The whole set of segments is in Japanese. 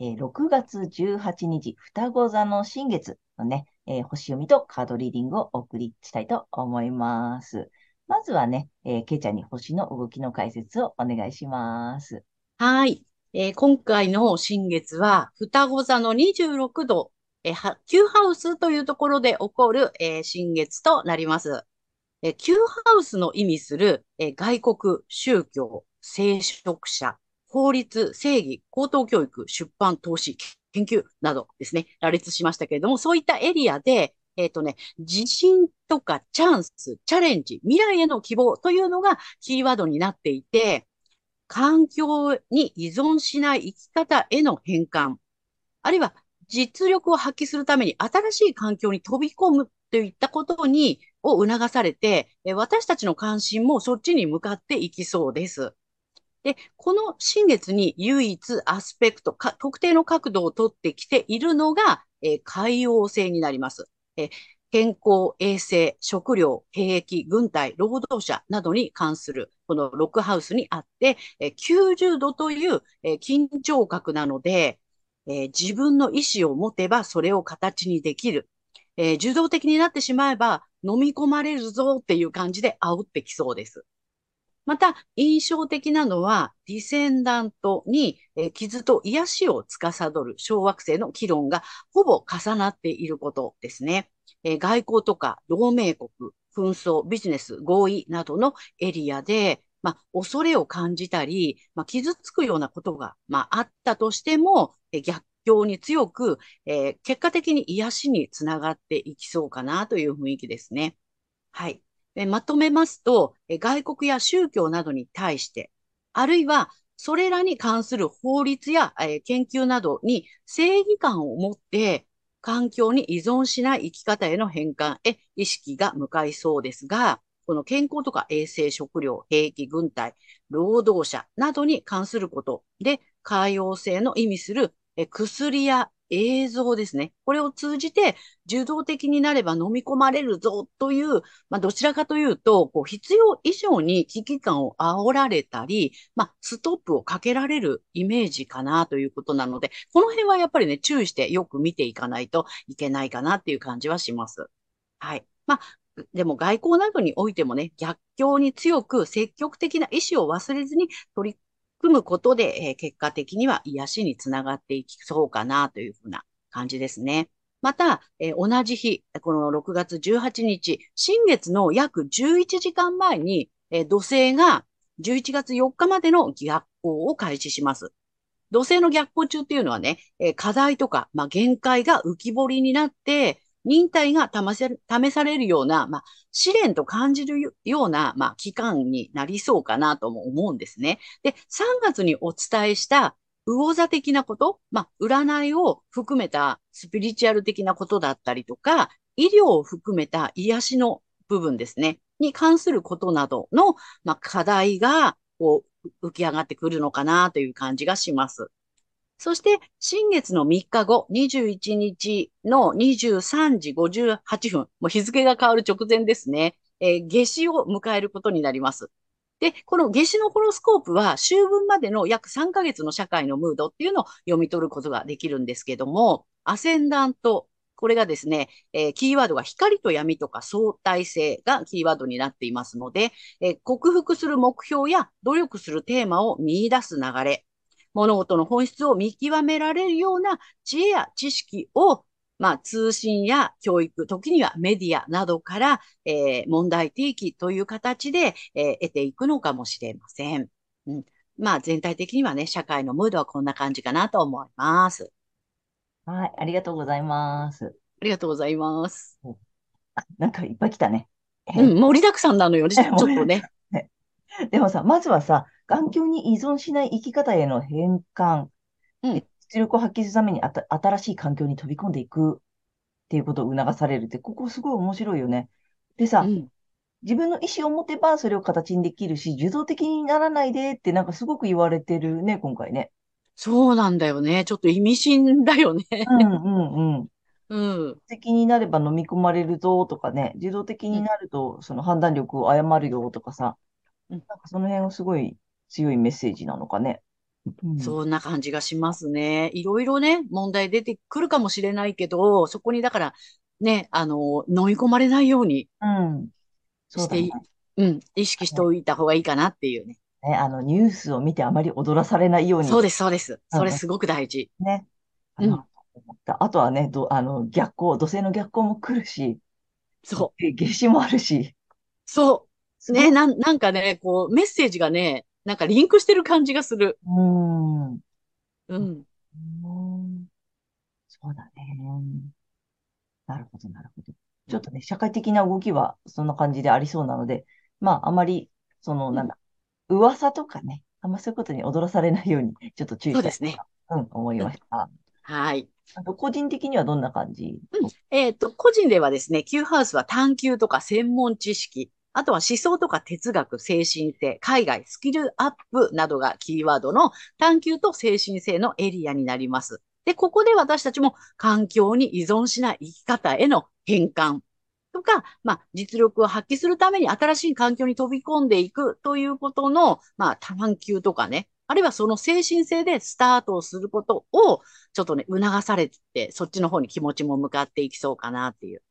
えー、6月18日、双子座の新月のね、えー、星読みとカードリーディングをお送りしたいと思います。まずはね、えー、けいちゃんに星の動きの解説をお願いします。はい。えー、今回の新月は、双子座の26度、えー、Q ハウスというところで起こる、えー、新月となります。えー、Q ハウスの意味する、えー、外国、宗教、聖職者、法律、正義、高等教育、出版、投資、研究などですね、羅列しましたけれども、そういったエリアで、えっ、ー、とね、自信とかチャンス、チャレンジ、未来への希望というのがキーワードになっていて、環境に依存しない生き方への変換、あるいは実力を発揮するために新しい環境に飛び込むといったことに、を促されて、私たちの関心もそっちに向かっていきそうです。で、この新月に唯一アスペクト、か特定の角度をとってきているのが、えー、海洋星になります。え、健康、衛生、食料、兵役、軍隊、労働者などに関する、このロックハウスにあって、え、90度という、え、緊張角なので、え、自分の意思を持てばそれを形にできる。え、受動的になってしまえば飲み込まれるぞっていう感じで煽ってきそうです。また、印象的なのは、ディセンダントに、え傷と癒しを司る小惑星の議論がほぼ重なっていることですね。え外交とか同盟国、紛争、ビジネス、合意などのエリアで、まあ、恐れを感じたり、まあ、傷つくようなことが、まあ、あったとしても、え逆境に強く、えー、結果的に癒しにつながっていきそうかなという雰囲気ですね。はい。えまとめますと、え外国や宗教などに対して、あるいはそれらに関する法律や、え研究などに正義感を持って、環境に依存しない生き方への変換へ意識が向かいそうですが、この健康とか衛生、食料、兵役、軍隊、労働者などに関することで、海洋性の意味する薬や映像ですね。これを通じて受動的になれば飲み込まれるぞという、まあ、どちらかというと、こう必要以上に危機感を煽られたり、まあ、ストップをかけられるイメージかなということなので、この辺はやっぱりね、注意してよく見ていかないといけないかなっていう感じはします。はい。まあ、でも外交などにおいてもね、逆境に強く積極的な意思を忘れずに取り組むことで、え、結果的には癒しにつながっていきそうかなというふうな感じですね。また、え、同じ日、この6月18日、新月の約11時間前に、え、土星が11月4日までの逆行を開始します。土星の逆行中っていうのはね、え、課題とか、まあ、限界が浮き彫りになって、忍耐が試されるような、まあ、試練と感じるような、まあ、期間になりそうかなとも思うんですね。で、3月にお伝えした魚座的なこと、まあ、占いを含めたスピリチュアル的なことだったりとか、医療を含めた癒しの部分ですね、に関することなどの、まあ、課題が、こう、浮き上がってくるのかなという感じがします。そして、新月の3日後、21日の23時58分、もう日付が変わる直前ですね、えー、夏至を迎えることになります。で、この夏至のホロスコープは、秋分までの約3ヶ月の社会のムードっていうのを読み取ることができるんですけども、アセンダント、これがですね、えー、キーワードが光と闇とか相対性がキーワードになっていますので、えー、克服する目標や努力するテーマを見出す流れ、物事の本質を見極められるような知恵や知識をまあ、通信や教育、時にはメディアなどから、えー、問題提起という形で、えー、得ていくのかもしれません。うん、まあ、全体的にはね、社会のムードはこんな感じかなと思います。はい、ありがとうございます。ありがとうございます。あ、なんかいっぱい来たね。うん、盛りだくさんなのよ、ちょっとね。でもさ、まずはさ、環境に依存しない生き方への変換、うん、出力を発揮するためにあた新しい環境に飛び込んでいくっていうことを促されるって、ここすごい面白いよね。でさ、うん、自分の意思を持てばそれを形にできるし、受動的にならないでってなんかすごく言われてるね、今回ね。そうなんだよね。ちょっと意味深だよね。うんうんうん。うん。的になれば飲み込まれるぞとかね、自動的になるとその判断力を誤るよとかさ、うん、なんかその辺はすごい強いメッセージなのかね。うん、そんな感じがしますね。いろいろね、問題出てくるかもしれないけど、そこにだからね、あの、飲み込まれないようにして、うん、ね、うん、意識しておいた方がいいかなっていうね。ね、あの、ニュースを見てあまり踊らされないように。そうです、そうです。それすごく大事。ね。うん。あとはね、ど、あの、逆光、土星の逆光も来るし、そう。夏至もあるし。そう。ね、なん、なんかね、こう、メッセージがね、なんかリンクしてる感じがする。うん。うん。うん。そうだね。なるほど、なるほど。ちょっとね、社会的な動きはそんな感じでありそうなので、まあ、あまり、その、なんだ、噂とかね、あんまそういうことに踊らされないように、ちょっと注意したいそうですね。うん、思いました。はい。あと、個人的にはどんな感じ？うん。えっ、と、個人ではですね、Q ハウスは探求とか専門知識、あとは思想とか哲学、精神性、海外、スキルアップなどがキーワードの探求と精神性のエリアになります。で、ここで私たちも環境に依存しない生き方への変換とか、まあ、実力を発揮するために新しい環境に飛び込んでいくということの、まあ、探求とかね、あるいはその精神性でスタートをすることを、ちょっとね、促されて、そっちの方に気持ちも向かっていきそうかなっていう、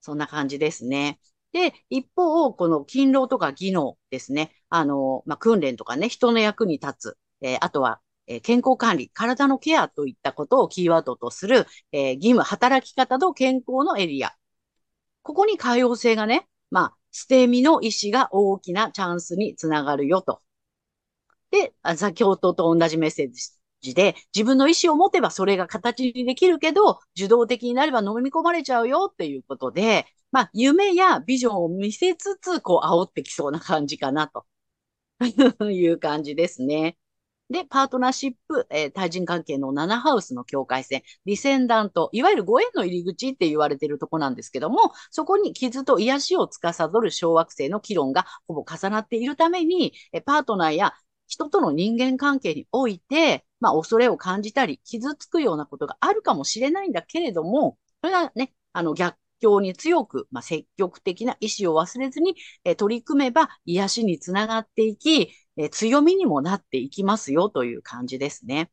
そんな感じですね。で、一方、この勤労とか技能ですね。あの、まあ、訓練とかね、人の役に立つ。えー、あとは、えー、健康管理、体のケアといったことをキーワードとする、えー、義務、働き方と健康のエリア。ここに可用性がね、まあ、捨て身の意思が大きなチャンスにつながるよと。で、先ほどと同じメッセージで、自分の意思を持てばそれが形にできるけど、受動的になれば飲み込まれちゃうよっていうことで、まあ、夢やビジョンを見せつつ、こう、煽ってきそうな感じかなと いう感じですね。で、パートナーシップ、えー、対人関係の7ハウスの境界線、ディセンダント、いわゆるご縁の入り口って言われているとこなんですけども、そこに傷と癒しを司る小惑星の議論がほぼ重なっているために、えパートナーや人との人間関係において、まあ、恐れを感じたり、傷つくようなことがあるかもしれないんだけれども、それがね、あの、逆境に強く、まあ、積極的な意志を忘れずに、え取り組めば癒しにつながっていき、え強みにもなっていきますよという感じですね。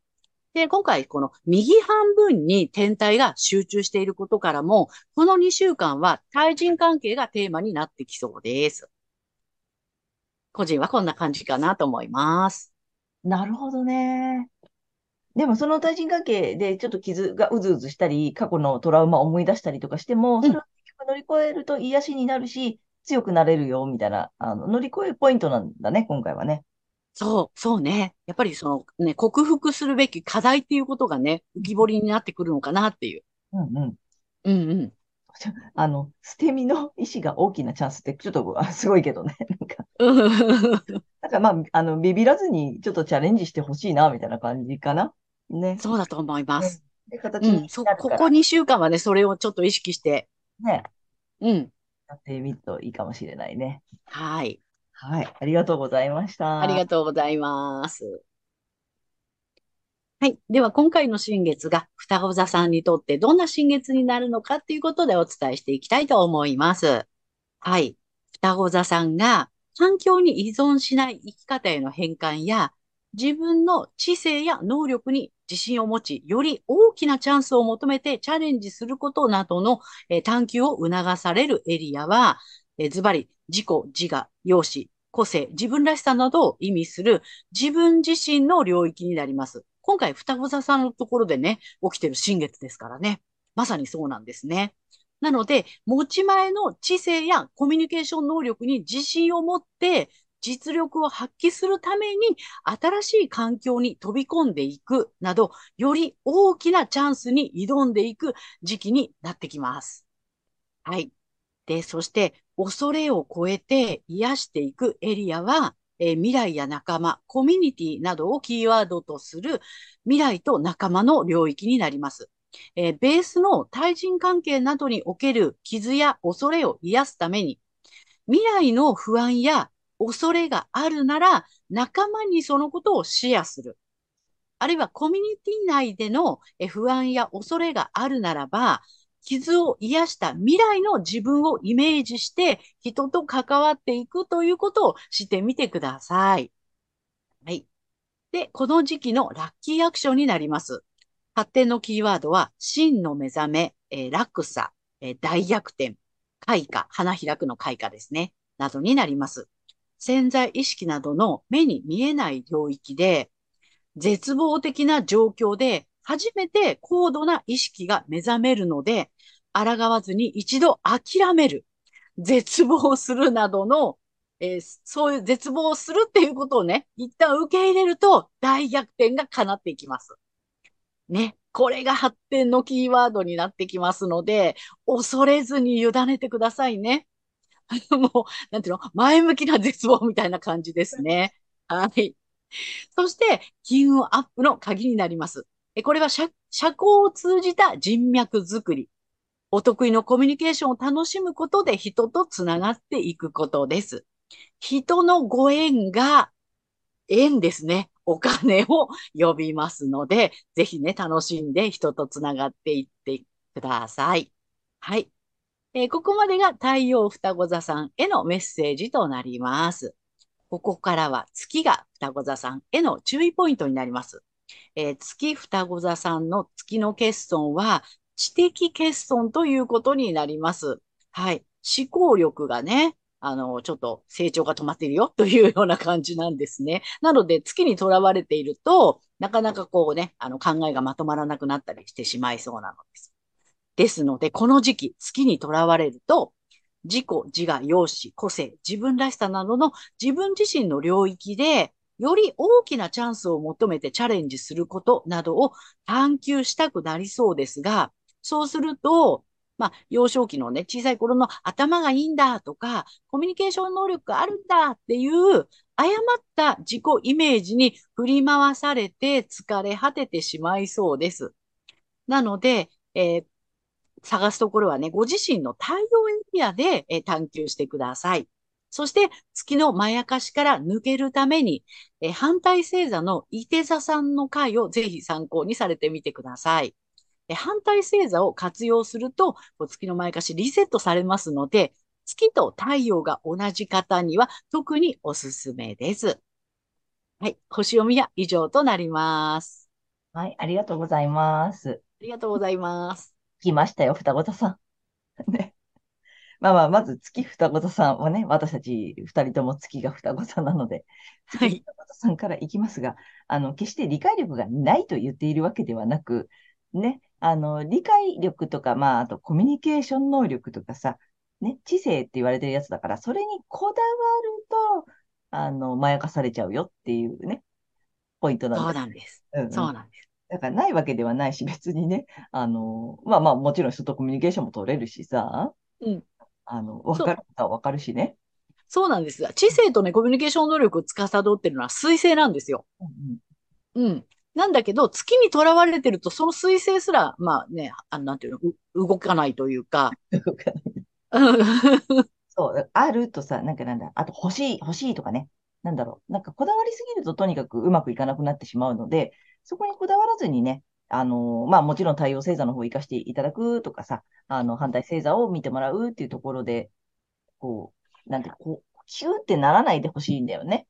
で、今回この右半分に天体が集中していることからも、この2週間は対人関係がテーマになってきそうです。個人はこんな感じかなと思います。なるほどね。でもその対人関係でちょっと傷がうずうずしたり、過去のトラウマを思い出したりとかしても、それを乗り越えると癒しになるし、強くなれるよ、みたいな、あの、乗り越えるポイントなんだね、今回はね。そう、そうね。やっぱりそのね、克服するべき課題っていうことがね、浮き彫りになってくるのかなっていう。うんうん。うんうん。あの、捨て身の意志が大きなチャンスって、ちょっとすごいけどね。なんか、なんかまあ、あの、ビビらずにちょっとチャレンジしてほしいな、みたいな感じかな。ね。そうだと思います。ね、で、形にうここ2週間はね、それをちょっと意識して。ね。うん。やってみるといいかもしれないね。はい。はい。ありがとうございました。ありがとうございます。はい。では、今回の新月が双子座さんにとってどんな新月になるのかっていうことでお伝えしていきたいと思います。はい。双子座さんが環境に依存しない生き方への変換や自分の知性や能力に自信を持ち、より大きなチャンスを求めてチャレンジすることなどの、え探求を促されるエリアは、えズバリ、自己、自我、容姿、個性、自分らしさなどを意味する自分自身の領域になります。今回、双子座さんのところでね、起きてる新月ですからね。まさにそうなんですね。なので、持ち前の知性やコミュニケーション能力に自信を持って実力を発揮するために新しい環境に飛び込んでいくなど、より大きなチャンスに挑んでいく時期になってきます。はい。で、そして、恐れを超えて癒していくエリアは、えー、未来や仲間、コミュニティなどをキーワードとする未来と仲間の領域になります。えー、ベースの対人関係などにおける傷や恐れを癒すために、未来の不安や恐れがあるなら、仲間にそのことをシェアする。あるいはコミュニティ内での不安や恐れがあるならば、傷を癒した未来の自分をイメージして人と関わっていくということをしてみてください。はい。で、この時期のラッキーアクションになります。発展のキーワードは、真の目覚め、えー、落差、え、大逆転、開花、花開くの開花ですね、などになります。潜在意識などの目に見えない領域で、絶望的な状況で初めて高度な意識が目覚めるので、抗わずに一度諦める。絶望するなどの、えー、そういう絶望するっていうことをね、一旦受け入れると大逆転が叶っていきます。ね。これが発展のキーワードになってきますので、恐れずに委ねてくださいね。もう、なんていうの？前向きな絶望みたいな感じですね。はい。そして、金運アップの鍵になります。これは社社交を通じた人脈づくり。お得意のコミュニケーションを楽しむことで人とつながっていくことです。人のご縁が縁ですね。お金を呼びますので、ぜひね、楽しんで人とつながっていってください。はい。えー、ここまでが太陽双子座さんへのメッセージとなります。ここからは月が双子座さんへの注意ポイントになります。えー、月双子座さんの月の欠損は知的欠損ということになります。はい。思考力がね、あの、ちょっと成長が止まっているよというような感じなんですね。なので、月にとらわれていると、なかなかこうね、あの考えがまとまらなくなったりしてしまいそうなのです。ですので、この時期、月にとらわれると、自己、自我、容姿、個性、自分らしさなどの自分自身の領域で、より大きなチャンスを求めてチャレンジすることなどを探求したくなりそうですが、そうすると、まあ、幼少期のね、小さい頃の頭がいいんだとか、コミュニケーション能力があるんだっていう、誤った自己イメージに振り回されて疲れ果ててしまいそうです。なので、えー、探すところはね、ご自身の太陽エリアで、え探求してください。そして、月のまやかしから抜けるために、え反対星座の伊手座さんの回をぜひ参考にされてみてください。え反対星座を活用すると、月のまやかしリセットされますので、月と太陽が同じ方には特におすすめです。はい。星読みは以上となります。はい。ありがとうございます。ありがとうございます。来ましたよ、双子座さん。ね。まあまあ、まず月双子座さんはね、私たち二人とも月が双子座なので、月双子座さんからいきますが、はい、あの、決して理解力がないと言っているわけではなく、ね、あの、理解力とか、まあ、あとコミュニケーション能力とかさ、ね、知性って言われてるやつだから、それにこだわると、あの、まやかされちゃうよっていうね、ポイントなんです。そうなんです。うんうん、そうなんです。だからないわけではないし、別にね、あの、まあまあ、もちろん人とコミュニケーションも取れるしさ、うん。あの、わかることはわかるしね。そうなんです。知性とね、コミュニケーション能力を司ってるのは水星なんですよ。うん、うん。なんだけど、月にとらわれてると、その水星すら、まあね、あなんていうの、動かないというか。動かない。そう、あるとさ、なんかなんだ、あと欲しい、欲しいとかね。なんだろう。なんかこだわりすぎるととにかくうまくいかなくなってしまうので、そこにこだわらずにね、あの、まあもちろん太陽星座の方を活かしていただくとかさ、あの、反対星座を見てもらうっていうところで、こう、なんて、こう、キューってならないでほしいんだよね。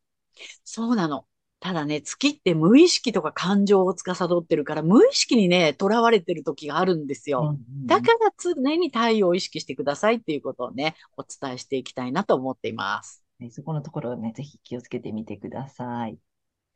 そうなの。ただね、月って無意識とか感情を司ってるから、無意識にね、囚われてる時があるんですよ。だから常に太陽を意識してくださいっていうことをね、お伝えしていきたいなと思っています。そこのところをね、ぜひ気をつけてみてください。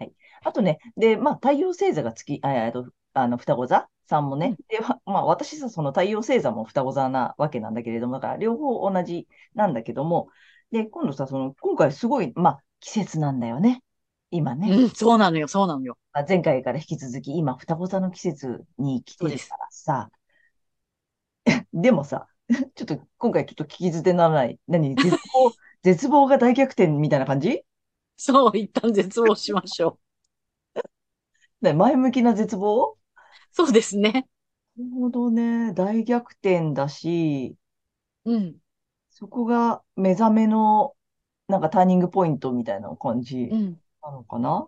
はい。あとね、で、まあ、太陽星座が月、あとあの、双子座さんもね。うんで、ま まあ、私さ、その太陽星座も双子座なわけなんだけれども、だから両方同じなんだけども、で、今度さ、その、今回すごい、まあ、季節なんだよね。今ね。うん、そうなのよ、そうなのよ。まあ前回から引き続き、今、双子座の季節に来てるからさ、でもさ、ちょっと今回ちょっと聞き捨てならない。何絶望、絶望が大逆転みたいな感じ？そう、一旦絶望しましょね前向きな絶望？う。そうですね。なるほどね。大逆転だし、うん、そこが目覚めの、なんかターニングポイントみたいな感じうん。なのかな？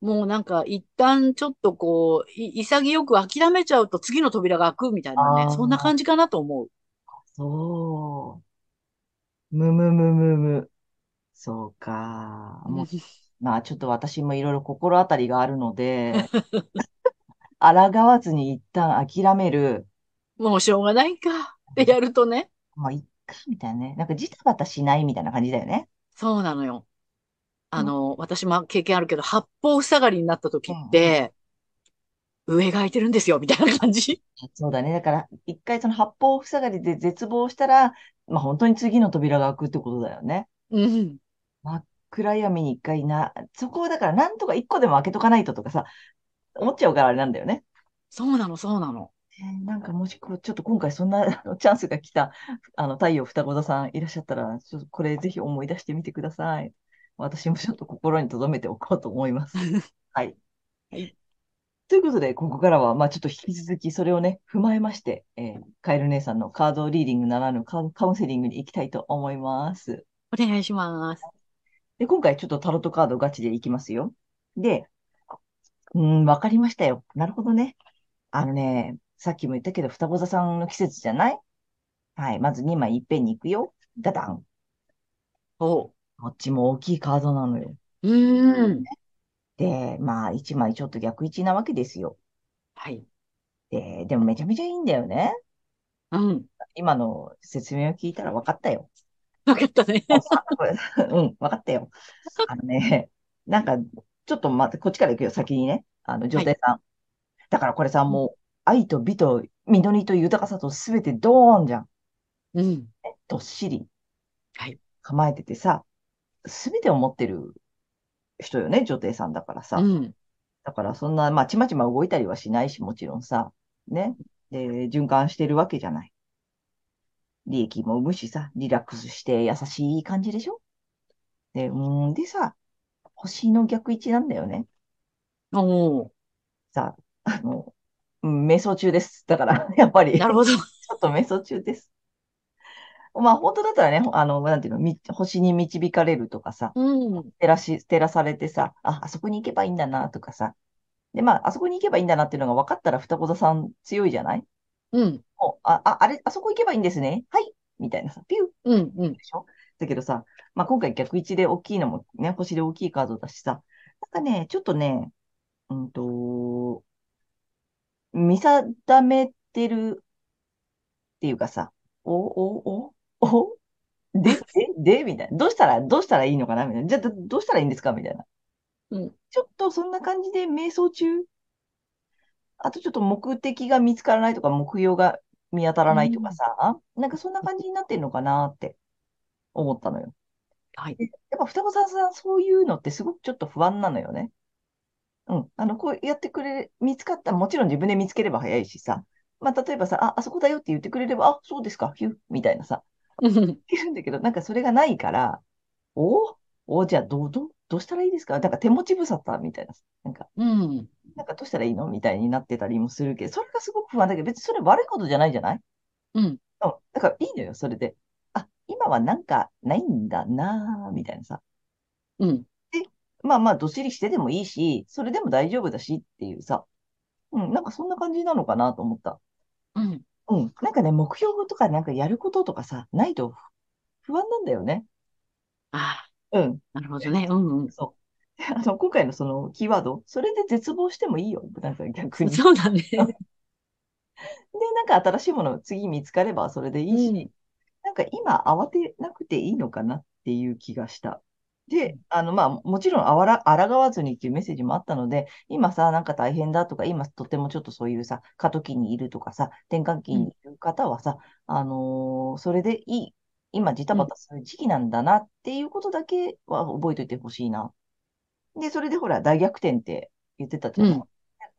もうなんか一旦ちょっとこう、い潔く諦めちゃうと次の扉が開くみたいなね。そんな感じかなと思う。そう。むむむむむ。そうか。もうまあちょっと私もいろいろ心当たりがあるので、抗わずに一旦諦める。もうしょうがないか。ってやるとね。まあいっか、みたいなね。なんかジタバタしないみたいな感じだよね。そうなのよ。あの、私も経験あるけど、八方塞がりになった時って、上が空いてるんですよ、みたいな感じ。そうだね。だから、一回その八方塞がりで絶望したら、まあ本当に次の扉が開くってことだよね。うん。暗闇に一回な、そこをだからなんとか一個でも開けとかないととかさ、思っちゃうからあれなんだよね。そうなの、そうなの。えーなんかもしこう、ちょっと今回そんなあの チャンスが来た、あの、太陽双子座さんいらっしゃったら、ちょっとこれぜひ思い出してみてください。私もちょっと心に留めておこうと思います。はい。はいということで、ここからは、まあちょっと引き続きそれをね、踏まえまして、えーカエル姉さんのカードリーディングならぬカウンセリングに行きたいと思います。お願いします。で、今回ちょっとタロットカードガチでいきますよ。で、うーん、わかりましたよ。なるほどね。あのね、さっきも言ったけど、双子座さんの季節じゃない？はい。まず2枚いっぺんに行くよ。ダダン。おう。こっちも大きいカードなのよ。うーん。で、まあ、1枚ちょっと逆位置なわけですよ。はい。で、でもめちゃめちゃいいんだよね。うん。今の説明を聞いたら分かったよ。わかったね。うん、分かったよ。あのね、なんか、ちょっと待って、こっちから行くよ、先にね。あの、女性さん。だからこれさ、もう、愛と美と実りと豊かさとすべてドーンじゃん。うん。どっしり。はい。構えててさ、すべてを持ってる人よね、女帝さんだからさ。うん。だからそんな、まあ、ちまちま動いたりはしないし、もちろんさ。ね。で、循環してるわけじゃない。利益も生むしさ、リラックスして優しい感じでしょ？で、うーん、でさ、星の逆位置なんだよね。おう。さ、あの、うん、瞑想中です。だから、やっぱり、ちなるほど。ょっと瞑想中です。まあ、本当だったらね、あの、なんていうの、み星に導かれるとかさ、うん。照らし、照らされてさ、あ、あそこに行けばいいんだな、とかさ。で、まあ、あそこに行けばいいんだなっていうのが分かったら、双子座さん強いじゃない？うん。もう、あ、あ、あれ、あそこ行けばいいんですね。はい。みたいなさ、ピューうん。うん。でしょ？だけどさ、まあ、今回逆位置で大きいのもね、星で大きいカードだしさ、なんかね、ちょっとね、うんと、見定めてるっていうかさ、お、お、お、お、で、で、で、みたいな。どうしたら、どうしたらいいのかな？みたいな。じゃあ、どどうしたらいいんですか？みたいな。うん。ちょっとそんな感じで瞑想中。あとちょっと目的が見つからないとか、目標が見当たらないとかさ、なんかそんな感じになってるのかなって思ったのよ。はい。やっぱ双子さんさん、そういうのってすごくちょっと不安なのよね。うん。あの、こうやってくれ、見つかったら、もちろん自分で見つければ早いしさ。まあ、例えばさ、あ、あそこだよって言ってくれれば、あ、そうですか、ヒュー、みたいなさ、うん。いけるんだけど、なんかそれがないから、おお、じゃあ、どう、どう、どうしたらいいですか？なんか手持ち無沙汰みたいな、なんか、うん。なんかどうしたらいいの？みたいになってたりもするけど、それがすごく不安だけど、別にそれ悪いことじゃないじゃない？うん。うん。だからいいのよ、それで。あ、今はなんかないんだなぁ、みたいなさ。うん。まあまあ、どっしりしてでもいいし、それでも大丈夫だしっていうさ。うん、なんかそんな感じなのかなと思った。うん。うん。なんかね、目標とかなんかやることとかさ、ないと不安なんだよね。あうん。あ、なるほどね。うんうん。そう。で あの、今回のそのキーワード、それで絶望してもいいよ。なんか逆に。で、そうだね。なんか新しいもの次見つかればそれでいいし、うんなんか今慌てなくていいのかなっていう気がした。で、あの、まあ、もちろんあわら、抗わずにっていうメッセージもあったので、今さ、なんか大変だとか、今とてもちょっとそういうさ、過渡期にいるとかさ、転換期にいる方はさ、あのーそれでいい、今ジタバタする時期なんだなっていうことだけは覚えておいてほしいな。で、それでほら、大逆転って言ってたじゃん。うん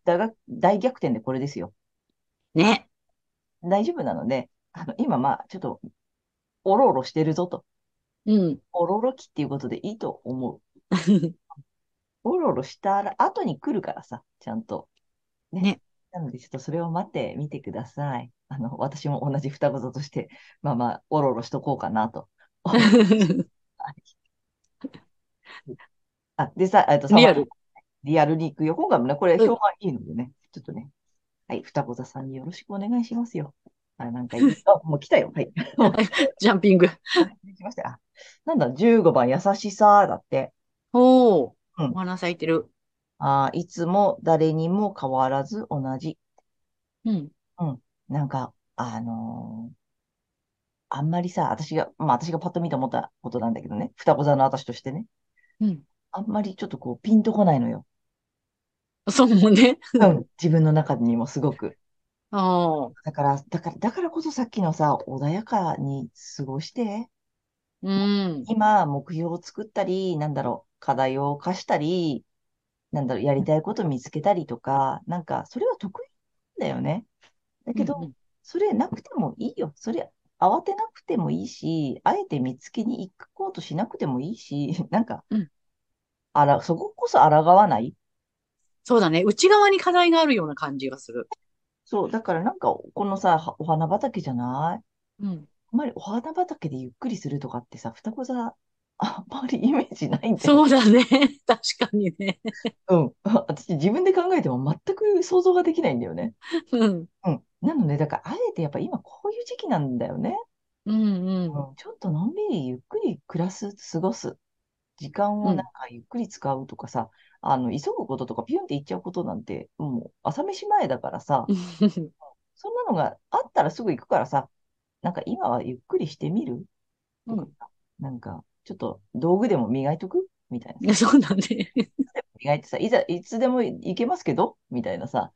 大が大逆転でこれですよ。ね。大丈夫なので、あの、今まあ、ちょっと、おろおろしてるぞと。うん。おろろ期っていうことでいいと思う。おろおろしたら後に来るからさ、ちゃんと。ね。ねなので、ちょっとそれを待ってみてください。あの、私も同じ双子座として、まあまあ、おろおろしとこうかなと。あ、でさ、えっと、リアル。リアルに行くよ。今回もね、これうん評判いいのでね、ちょっとね。はい、双子座さんによろしくお願いしますよ。あ、なんかいい。あ、もう来たよ。はい。ジャンピング。来ましたなんだ、15番、優しさだって。おー。うんお花咲いてる。あーいつも誰にも変わらず同じ。うん。なんか、あのーあんまりさ、私が、まあ私がパッと見て思ったことなんだけどね、双子座の私としてね、うん。あんまりちょっとこう、ピンとこないのよ。そうね。うん、自分の中にもすごく。ああ。だから、だから、だからこそさっきのさ、穏やかに過ごして、うん。今、目標を作ったり、なんだろう、課題を課したり、なんだろう、やりたいこと見つけたりとか、なんか、それは得意だよね。だけど、うんうんそれなくてもいいよ。それ、慌てなくてもいいし、あえて見つけに行こうとしなくてもいいし、なんか、うんあら、そここそ抗わない？そうだね。内側に課題があるような感じがする。そう、だからなんか、このさ、はお花畑じゃない？うん。あんまりお花畑でゆっくりするとかってさ、双子座、あんまりイメージないんだよ。そうだね。確かにね。うん。私自分で考えても全く想像ができないんだよね。うん。うん。なので、だから、あえてやっぱ今こういう時期なんだよね。うんうん。うん。ちょっとのんびりゆっくり暮らす、過ごす。時間をなんかゆっくり使うとかさ、あの、急ぐこととかピュンって行っちゃうことなんて、もう朝飯前だからさ、そんなのがあったらすぐ行くからさ、なんか今はゆっくりしてみる？とかさ、なんか、ちょっと道具でも磨いとく？みたいな。そうだね。磨いてさ、いざ、いつでも行けますけど？みたいなさ。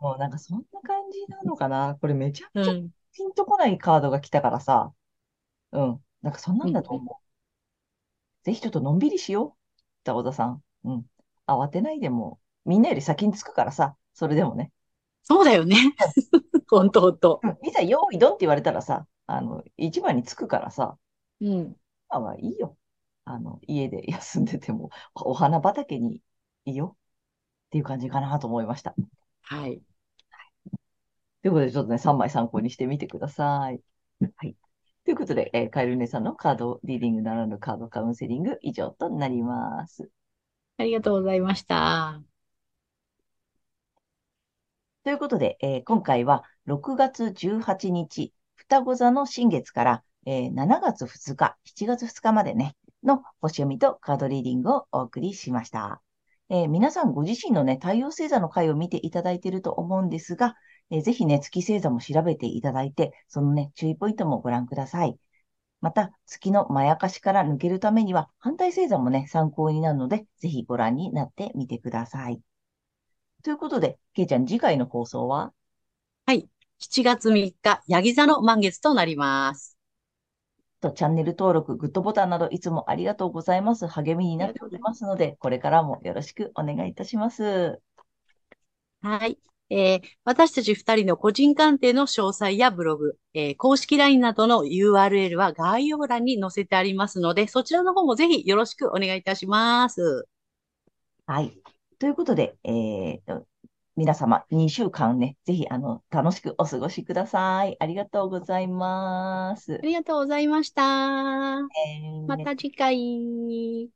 もうなんかそんな感じなのかなこれめちゃくちゃうん。ピンとこないカードが来たからさ。うん。なんかそんなんだと思う。ぜひちょっとのんびりしよう。双子座さん。うん。慌てないでも、みんなより先に着くからさ、それでもね。そうだよね。ほんとほんと。うんいざ用意ドンって言われたらさ、あの、一番に着くからさ、うん。今はいいよ。あの、家で休んでても、お花畑にいいよ。っていう感じかなと思いました。はい。ということで、ちょっとね、3枚参考にしてみてください。ことで、えーカエル姉さんのカードリーディングならぬカードカウンセリング以上となります。ありがとうございました。ということで、えー今回は6月18日、双子座の新月から、えー7月2日、7月2日までね、の星読みとカードリーディングをお送りしました。えー皆さんご自身のね、太陽星座の回を見ていただいていると思うんですが、えーぜひね、月星座も調べていただいて、そのね、注意ポイントもご覧ください。また、月のまやかしから抜けるためには、反対星座もね、参考になるので、ぜひご覧になってみてください。ということで、けいちゃん、次回の放送は？はい。7月3日、ヤギ座の満月となります。とチャンネル登録、グッドボタンなどいつもありがとうございます。励みになっておりますので、これからもよろしくお願いいたします。はい。えー私たち二人の個人鑑定の詳細やブログ、えー公式 LINE などの URL は概要欄に載せてありますので、そちらの方もぜひよろしくお願いいたします。はい。ということで、えーと、皆様、2週間ね、ぜひ、あの、楽しくお過ごしください。ありがとうございますあ。りがとうございました。えーまた次回。